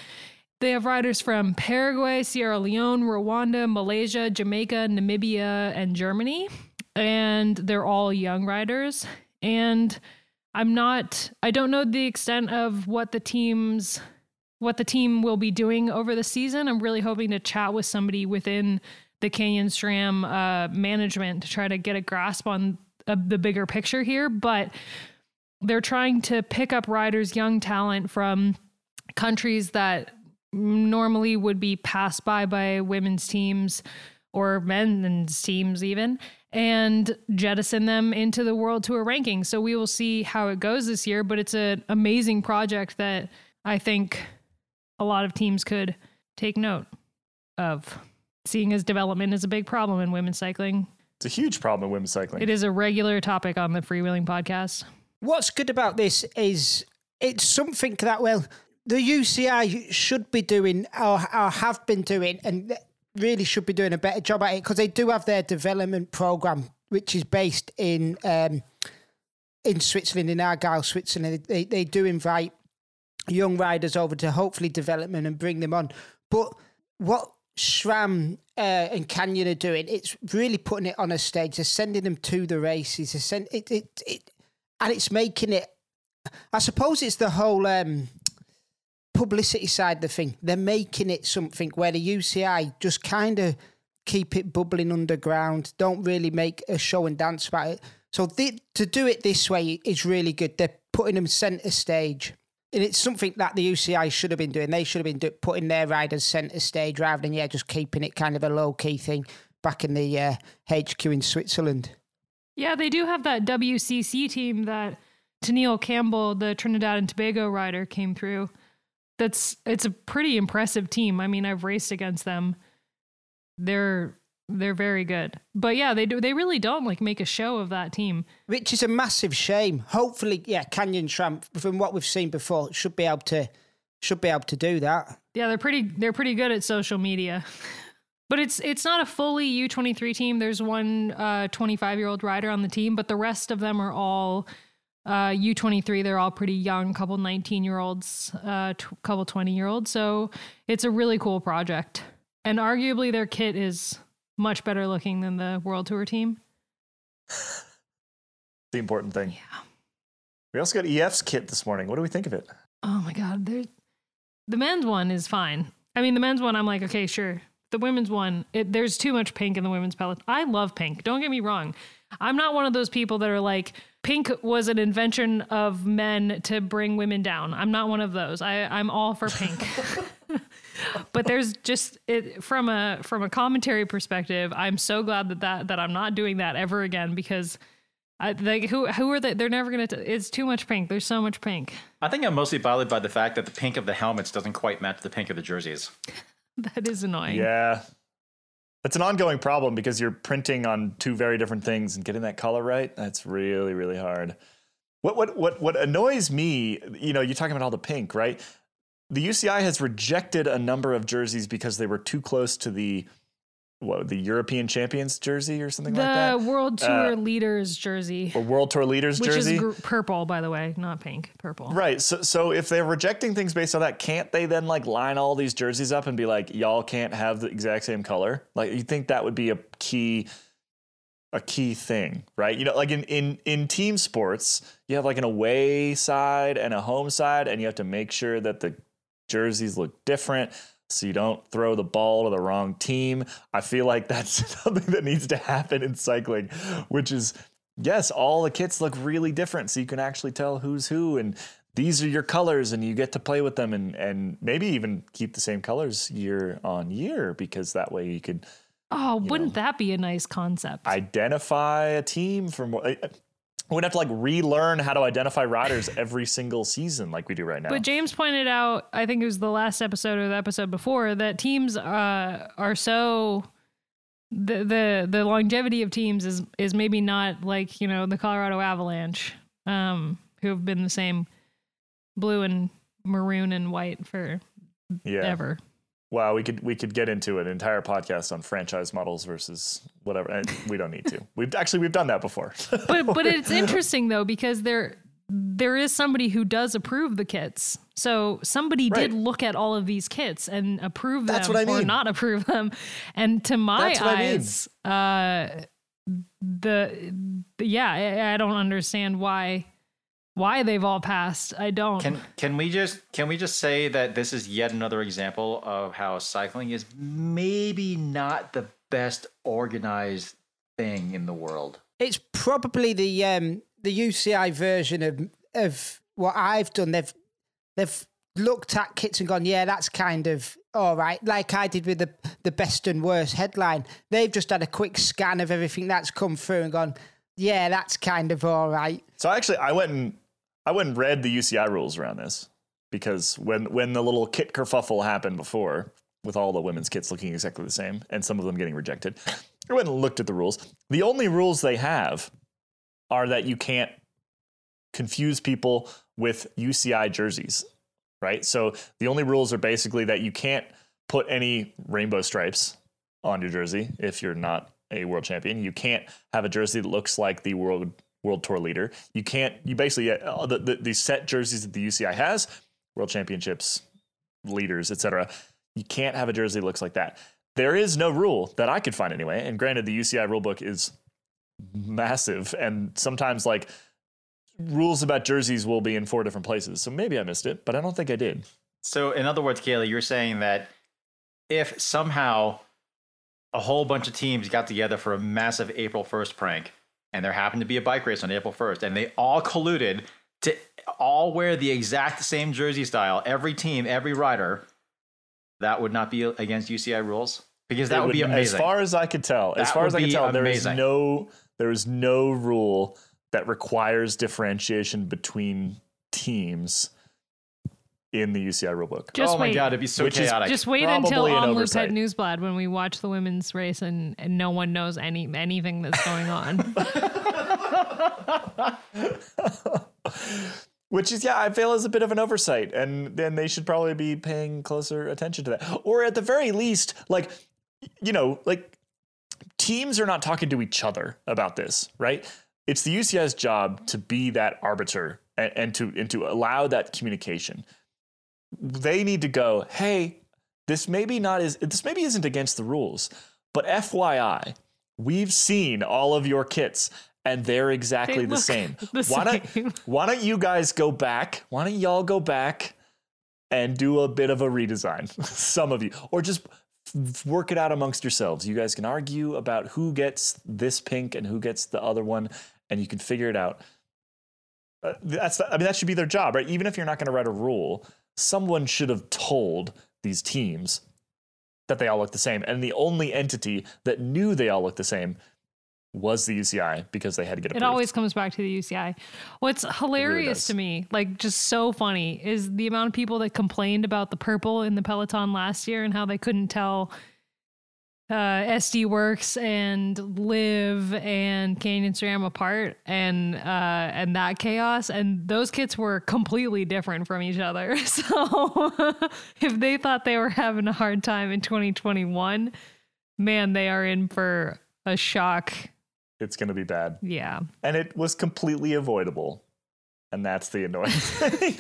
B: They have riders from Paraguay, Sierra Leone, Rwanda, Malaysia, Jamaica, Namibia, and Germany. And they're all young riders. And I'm not I don't know the extent of what the team's what the team will be doing over the season. I'm really hoping to chat with somebody within the Canyon SRAM uh, management to try to get a grasp on uh, the bigger picture here. But they're trying to pick up riders, young talent from countries that normally would be passed by by women's teams or men's teams even and jettison them into the world tour ranking so we will see how it goes this year but it's an amazing project that i think a lot of teams could take note of seeing as development is a big problem in women's cycling.
A: It's a huge problem in women's cycling.
B: It is a regular topic on the freewheeling podcast.
C: What's good about this is it's something that, well, the UCI should be doing or, or have been doing and really should be doing a better job at it because they do have their development program, which is based in um, in Switzerland, in Aigle, Switzerland. They, they do invite young riders over to hopefully development and bring them on. But what SRAM uh, and Canyon are doing, it's really putting it on a stage. They're sending them to the races. They're send, it, it, it, and it's making it. I suppose it's the whole um, publicity side of the thing. They're making it something where the UCI just kind of keep it bubbling underground. Don't really make a show and dance about it. So to do it this way is really good. They're putting them centre stage and it's something that the UCI should have been doing. They should have been do- putting their riders centre stage rather than yeah, just keeping it kind of a low key thing back in the uh, HQ in Switzerland.
B: Yeah, they do have that WCC team that Teniel Campbell, the Trinidad and Tobago rider, came through. That's it's a pretty impressive team. I mean, I've raced against them. They're they're very good. But yeah, they do they really don't like make a show of that team.
C: Which is a massive shame. Hopefully, yeah, Canyon SRAM, from what we've seen before, should be able to should be able to do that.
B: Yeah, they're pretty they're pretty good at social media. But it's it's not a fully U23 team. There's one uh, 25 year old rider on the team, but the rest of them are all uh, U23. They're all pretty young, couple 19 year olds, uh, t- couple 20 year olds. So it's a really cool project. And arguably their kit is much better looking than the World Tour team.
A: the important thing.
B: Yeah.
A: We also got EF's kit this morning. What do we think of it?
B: Oh my god, the men's one is fine. I mean, the men's one, I'm like, okay, sure. The women's one, it, there's too much pink in the women's palette. I love pink. Don't get me wrong. I'm not one of those people that are like, pink was an invention of men to bring women down. I'm not one of those. I, I'm all for pink. but there's just it from a from a commentary perspective. I'm so glad that that that I'm not doing that ever again because. I, like who who are they? They're never gonna. T- it's too much pink. There's so much pink.
D: I think I'm mostly bothered by the fact that the pink of the helmets doesn't quite match the pink of the jerseys.
B: That is annoying.
A: Yeah. It's an ongoing problem because you're printing on two very different things and getting that color right. That's really, really hard. What what what what annoys me, you know, you're talking about all the pink, right? The UCI has rejected a number of jerseys because they were too close to the what the European champions jersey or something
B: The
A: like that.
B: World Tour
A: Uh,
B: leaders jersey,
A: Or World Tour Leaders
B: which
A: jersey.
B: is gr- purple, by the way, not pink, purple.
A: Right. So so if they're rejecting things based on that, can't they then like line all these jerseys up and be like, y'all can't have the exact same color? Like you think that would be a key a key thing, right? You know, like in in in team sports, you have like an away side and a home side, and you have to make sure that the jerseys look different so you don't throw the ball to the wrong team. I feel like that's something that needs to happen in cycling, which is yes, all the kits look really different so you can actually tell who's who and these are your colors and you get to play with them and and maybe even keep the same colors year on year because that way you could
B: Oh, wouldn't that be a nice concept?
A: identify a team from we would have to like relearn how to identify riders every single season like we do right now.
B: But James pointed out, I think it was the last episode or the episode before, that teams uh, are so the the the longevity of teams is is maybe not like you know the Colorado Avalanche, um, who have been the same blue and maroon and white for
A: yeah.
B: ever.
A: Wow, we could we could get into an entire podcast on franchise models versus whatever. And we don't need to. We've actually we've done that before.
B: But but it's interesting though because there there is somebody who does approve the kits. So somebody did look at all of these kits and approve them
A: That's what I
B: or
A: mean.
B: not approve them. And to my
A: what I mean.
B: eyes, uh, the, the yeah, I, I don't understand why why they've all passed. I don't.
D: Can can we just can we just say that this is yet another example of how cycling is maybe not the best organized thing in the world?
C: It's probably the um, the UCI version of of what I've done. They've they've looked at kits and gone, yeah, that's kind of all right. Like I did with the the best and worst headline. They've just had a quick scan of everything that's come through and gone, yeah, that's kind of all right.
A: So actually, I went and I went and read the UCI rules around this because when when the little kit kerfuffle happened before, with all the women's kits looking exactly the same and some of them getting rejected, I went and looked at the rules. The only rules they have are that you can't confuse people with UCI jerseys, right? So the only rules are basically that you can't put any rainbow stripes on your jersey if you're not a world champion. You can't have a jersey that looks like the world world tour leader. You can't. You basically uh, the, the the set jerseys that the UCI has, world championships, leaders, etc. You can't have a jersey that looks like that. There is no rule that I could find anyway. And granted, the UCI rulebook is massive, and sometimes like rules about jerseys will be in four different places. So maybe I missed it, but I don't think I did.
D: So, in other words, Caley, you're saying that if somehow a whole bunch of teams got together for a massive April 1st prank, and there happened to be a bike race on April 1st, and they all colluded to all wear the exact same jersey style, every team, every rider, that would not be against UCI rules? Because that
A: It
D: would, be amazing.
A: As far as I could tell, as far as I could tell, there is no there is no rule that requires differentiation between teams in the UCI rulebook.
B: Just
D: oh my. God, it'd be so
A: Which is
D: chaotic.
B: Just wait until
A: Probably an
B: on
A: oversight.
B: Loopet Nieuwsblad when we watch the women's race and, and no one knows any anything that's going on.
A: Which is, yeah, I feel is a bit of an oversight, and then they should probably be paying closer attention to that, or at the very least, like, you know, like teams are not talking to each other about this, right? It's the UCI's job to be that arbiter and, and to and to allow that communication. They need to go, hey, this maybe not is this maybe isn't against the rules, but FYI, we've seen all of your kits and they're exactly the same.
B: the
A: why
B: same.
A: don't why don't you guys go back? Why don't y'all go back and do a bit of a redesign? Some of you, or just work it out amongst yourselves. You guys can argue about who gets this pink and who gets the other one, and you can figure it out. Uh, that's I mean that should be their job, right? Even if you're not going to write a rule, someone should have told these teams that they all look the same. And the only entity that knew they all looked the same was the UCI because they had to get
B: a
A: It
B: always comes back to the UCI. What's hilarious
A: does.
B: to me, like just so funny, is the amount of people that complained about the purple in the peloton last year and how they couldn't tell uh, SD Worx and Liv and Canyon SRAM apart and uh, and that chaos and those kits were completely different from each other. So if they thought they were having a hard time in 2021, man, they are in for a shock.
A: It's going to be bad.
B: Yeah.
A: And it was completely avoidable. And that's the annoying thing.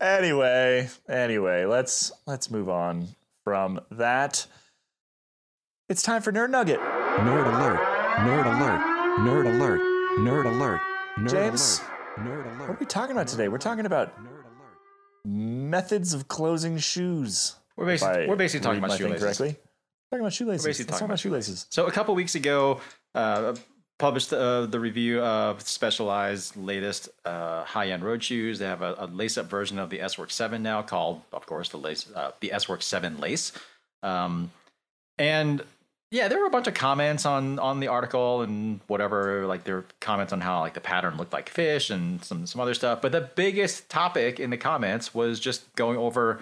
A: anyway, anyway, let's let's move on from that. It's time for Nerd Nugget.
E: Nerd alert! Nerd alert! Nerd alert! Nerd alert! Nerd
A: James,
E: alert! Nerd alert!
A: What are we talking about today? We're talking about
E: Nerd alert!
A: methods of closing shoes.
D: We're basically, we're basically talking about
A: my
D: shoelaces.
A: Correctly. Talking about shoelaces.
D: basically
A: Let's
D: talking
A: about
D: about
A: shoelaces.
D: So a couple weeks ago, uh, published uh, the review of Specialized latest uh, high-end road shoes. They have a, a lace-up version of the S-Works 7 now, called, of course, the lace, uh, the S-Works 7 Lace. Um, and yeah, there were a bunch of comments on on the article and whatever. Like there comments on how like the pattern looked like fish and some some other stuff. But the biggest topic in the comments was just going over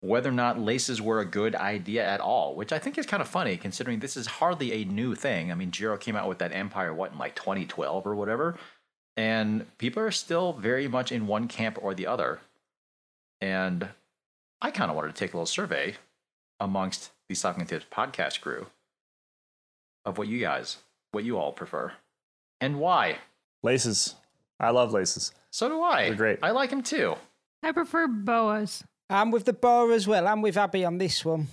D: whether or not laces were a good idea at all, which I think is kind of funny considering this is hardly a new thing. I mean, Giro came out with that Empire what in like 2012 or whatever, and people are still very much in one camp or the other. And I kind of wanted to take a little survey amongst the CyclingTips podcast crew of what you guys, what you all prefer, and why.
A: Laces. I love laces.
D: So do I.
A: They're great.
D: I like them too.
B: I prefer boas.
C: I'm with the bar as well. I'm with Abby on this one.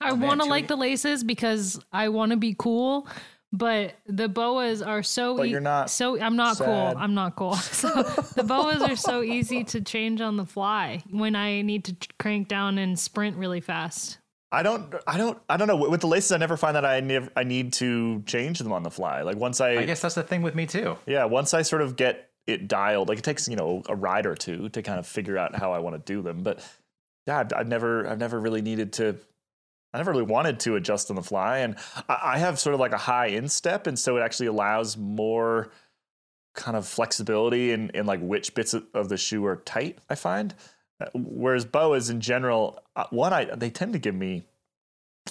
B: I want to like the laces because I want to be cool, but the boas are so.
A: But
B: e-
A: you're not
B: So I'm not
A: sad.
B: cool. I'm not cool. So the boas are so easy to change on the fly when I need to crank down and sprint really fast.
A: I don't. I don't. I don't know. With the laces, I never find that I never. I need to change them on the fly. Like once I,
D: I guess that's the thing with me too.
A: yeah, once I sort of get it dialed, like it takes you know a ride or two to kind of figure out how I want to do them. But yeah, I've, I've never. I've never really needed to. I never really wanted to adjust on the fly, and I, I have sort of like a high instep, and so it actually allows more kind of flexibility in, in like which bits of- the shoe are tight. I find, Uh, whereas boas in general, uh, one I they tend to give me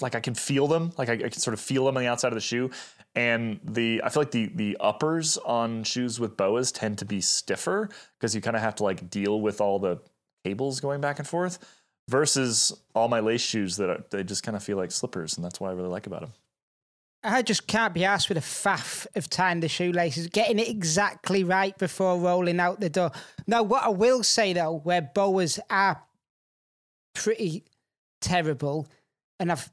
A: like I can feel them, like I, I can sort of feel them on the outside of the shoe, and the I feel like the the uppers on shoes with boas tend to be stiffer because you kind of have to like deal with all the cables going back and forth. Versus all my lace shoes that are, they just kind of feel like slippers, and that's what I really like about them.
C: I just can't be asked with a faff of tying the shoelaces, getting it exactly right before rolling out the door. Now, what I will say though, where boas are pretty terrible, and I've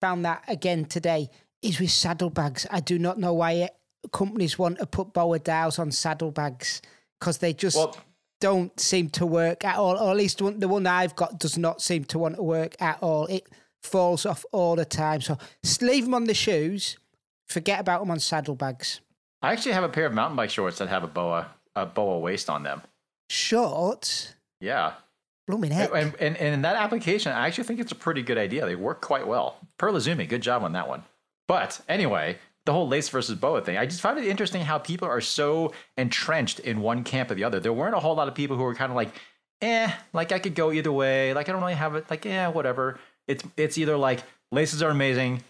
C: found that again today, is with saddlebags. I do not know why uh, companies want to put boa dials on saddlebags because they just
D: Well,
C: don't seem to work at all. Or at least one, the one that I've got does not seem to want to work at all. It falls off all the time. So leave them on the shoes. Forget about them on saddlebags.
D: I actually have a pair of mountain bike shorts that have a boa a boa waist on them.
C: Shorts,
D: Yeah.
C: blooming heck.
D: And, and, and in that application, I actually think it's a pretty good idea. They work quite well. Pearl Izumi, good job on that one. But anyway, the whole lace versus boa thing, I just found it interesting how people are so entrenched in one camp or the other. There weren't a whole lot of people who were kind of like, eh, like I could go either way. Like I don't really have it. Like, yeah, whatever. It's it's either like laces are amazing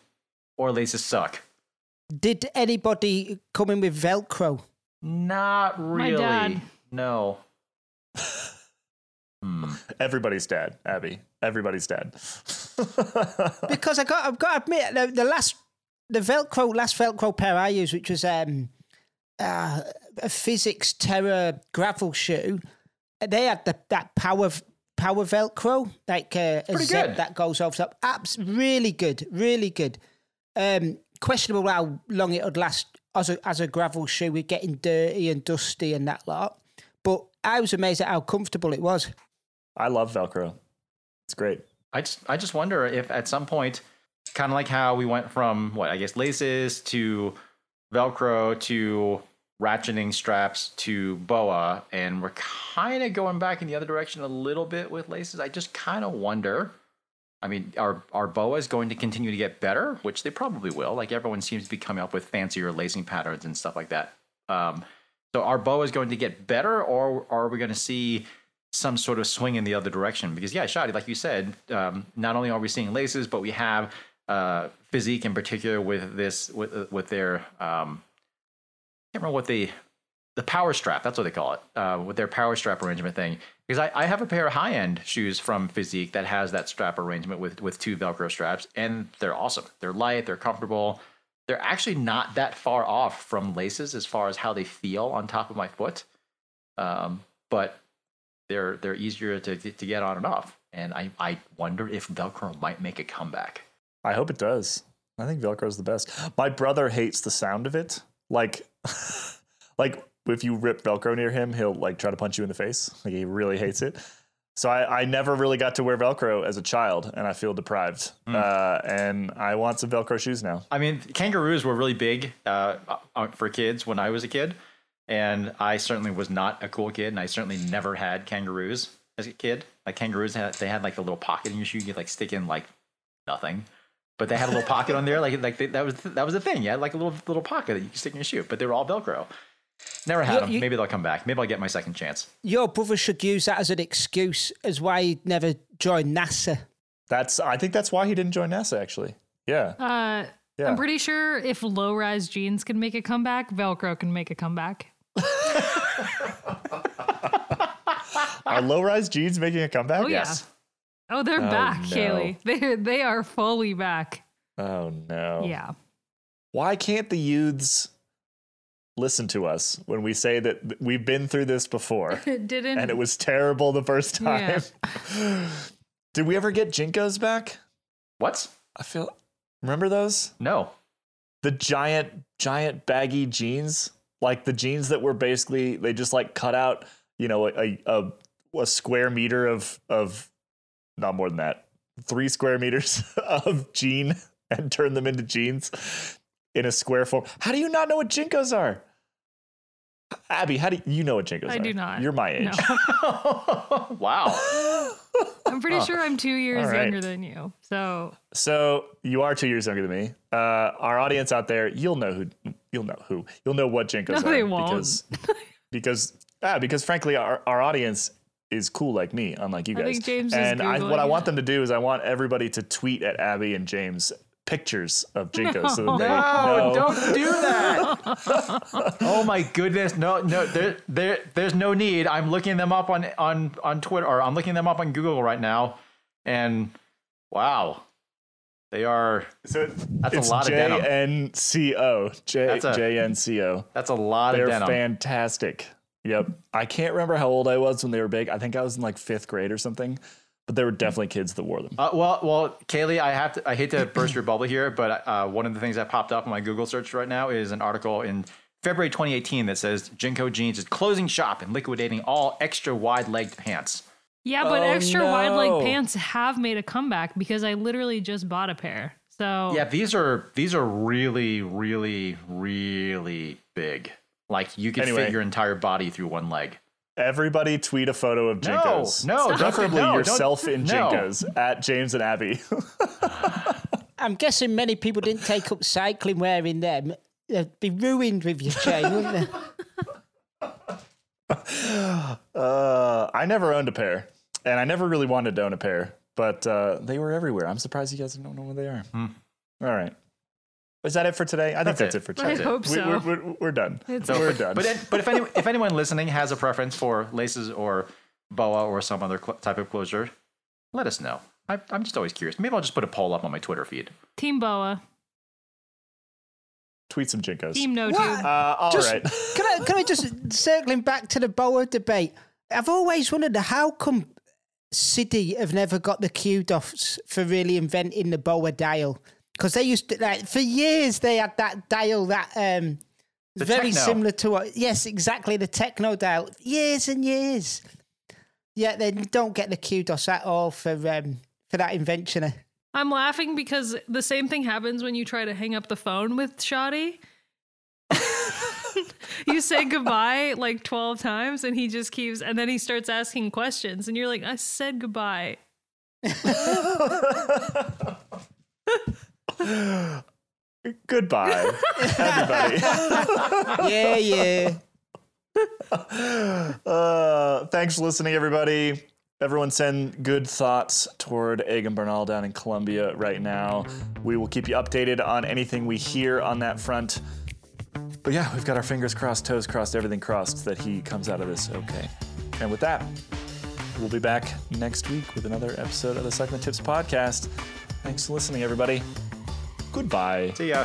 D: or laces suck.
C: Did anybody come in with Velcro?
D: Not really.
B: My
D: really.
B: dad.
D: No. hmm.
A: Everybody's dad, Abby. Everybody's dad.
C: Because I got, I've got to admit, the, the last, the Velcro, last Velcro pair I used, which was um, uh, a Fizik Terra gravel shoe, they had the, that power power Velcro, like uh, a
D: pretty
C: zip
D: good.
C: that goes over top. Abs, really good, really good. Um, questionable how long it would last as a, as a gravel shoe with getting dirty and dusty and that lot. But I was amazed at how comfortable it was.
A: I love Velcro. It's great.
D: I just I just wonder if at some point, kind of like how we went from what I guess laces to Velcro to ratcheting straps to boa, and we're kind of going back in the other direction a little bit with laces. I just kind of wonder. I mean, are are boas going to continue to get better? Which they probably will. Like everyone seems to be coming up with fancier lacing patterns and stuff like that. Um, so are boas going to get better, or are we going to see some sort of swing in the other direction. Because yeah, Shadi, like you said, um, not only are we seeing laces, but we have uh, Fizik in particular with this with with their um, I can't remember what the the power strap. That's what they call it. Uh, with their power strap arrangement thing. Because I, I have a pair of high end shoes from Fizik that has that strap arrangement with with two Velcro straps, and they're awesome. They're light. They're comfortable. They're actually not that far off from laces as far as how they feel on top of my foot. Um, but they're they're easier to to get on and off. And I, I wonder if Velcro might make a comeback.
A: I hope it does. I think Velcro's the best. My brother hates the sound of it. Like, like if you rip Velcro near him, he'll like try to punch you in the face. Like he really hates it. So I, I never really got to wear Velcro as a child, and I feel deprived. Uh, and I want some Velcro shoes now.
D: I mean, kangaroos were really big uh, uh, for kids when I was a kid, and I certainly was not a cool kid, and I certainly never had kangaroos as a kid. Like kangaroos had they had like a little pocket in your shoe you could like stick in like nothing, but they had a little pocket on there, like like they, that was that was the thing. Yeah, like a little little pocket that you could stick in your shoe, but they were all Velcro. Never had
C: You-
D: them.
C: you-
D: Maybe they'll come back. Maybe I'll get my second chance.
C: Your brother should use that as an excuse as why he'd never join NASA.
A: That's I think that's why he didn't join NASA. Actually, yeah,
B: Uh,
A: yeah.
B: I'm pretty sure if low rise jeans can make a comeback, Velcro can make a comeback.
A: Are low rise jeans making a comeback?
B: Oh, yeah. Oh, they're
A: Oh,
B: back,
A: no.
B: Caley. They they are fully back.
A: Oh no.
B: Yeah.
A: Why can't the youths listen to us when we say that we've been through this before
B: It didn't.
A: and it was terrible the first
B: Yeah.
A: time? Did we ever get JNCOs back?
D: What?
A: I feel. Remember those?
D: No.
A: The giant, giant baggy jeans, like the jeans that were basically they just like cut out, you know, a a, a square meter of of not more than that, three square meters of jean and turn them into jeans in a square form. How do you not know what JNCOs are? Abby, how do you, you know what JNCOs are?
B: I do not.
A: You're my age.
B: No.
D: wow.
B: I'm pretty sure I'm two years
A: All right.
B: younger than you. So
A: So you are two years younger than me. Uh, our audience out there, you'll know who. You'll know who. You'll know what JNCOs
B: No,
A: are
B: they won't.
A: because because ah, because frankly, our, our audience is cool like me, unlike you
B: I
A: guys.
B: think James is
A: and I, what I want them to do is I want everybody to tweet at Abby and James pictures of jinkos so that they
D: No,
A: know.
D: don't do that. oh my goodness. No, no, there, there, there's no need. I'm looking them up on, on, on Twitter or I'm looking them up on Google right now. And wow, they are,
A: So
D: That's a
A: it's
D: lot of denim.
A: JNCO.
D: That's a-
A: JNCO.
D: that's a lot
A: They're
D: of denim.
A: fantastic. Yep. I can't remember how old I was when they were big. I think I was in like fifth grade or something. But there were definitely kids that wore them.
D: Uh, well, well, Caley, I have to. I hate to burst your bubble here, but uh, one of the things that popped up in my Google search right now is an article in February 2018 that says JNCO Jeans is closing shop and liquidating all extra wide-legged pants.
B: yeah, but
A: Oh,
B: extra wide
A: no.
B: leg pants have made a comeback because I literally just bought a pair. So
D: Yeah, these are these are really, really, really big. Like you could
A: Anyway.
D: fit your entire body through one leg.
A: Everybody tweet a photo of
D: No,
A: JNCOs.
D: no, don't-
A: preferably
D: no,
A: yourself in
D: no.
A: JNCOs at James and Abby.
C: I'm guessing many people didn't take up cycling wearing them. They'd be ruined with your chain, wouldn't they?
A: uh, I never owned a pair, and I never really wanted to own a pair, but uh, they were everywhere. I'm surprised you guys don't know where they are. All right. Is that it for today? I think
D: That's
A: that's
D: it.
A: it, for
B: I hope
A: We-
B: so.
A: We're, we're, we're done.
B: It's-
A: we're done.
D: But but if any, if anyone listening has a preference for laces or boa or some other cl- type of closure, let us know. I, I'm just always curious. Maybe I'll just put a poll up on my Twitter feed.
B: Team Boa,
A: Tweet some JNCOs.
B: Team No
C: What?
B: Tube.
A: Uh, all
C: Just-
A: right.
C: Can I, can I just circling back to the Boa debate? I've always wondered how come Sidi have never got the kudos for really inventing the Boa dial because they used to like for years they had that dial that um
D: The
C: very
D: techno.
C: similar to what yes exactly the techno dial years and years. Yeah, they don't get the kudos at all for um for that invention.
B: I'm laughing because the same thing happens when you try to hang up the phone with Shoddy. you say goodbye like 12 times and he just keeps and then he starts asking questions and you're like I said goodbye.
A: Goodbye, everybody.
C: yeah, yeah.
A: Uh, thanks for listening, everybody. Everyone send good thoughts toward Egan Bernal down in Colombia right now. We will keep you updated on anything we hear on that front. But yeah, we've got our fingers crossed, toes crossed, everything crossed that he comes out of this okay. And with that, we'll be back next week with another episode of the CyclingTips podcast. Thanks for listening, everybody. Goodbye.
D: See ya.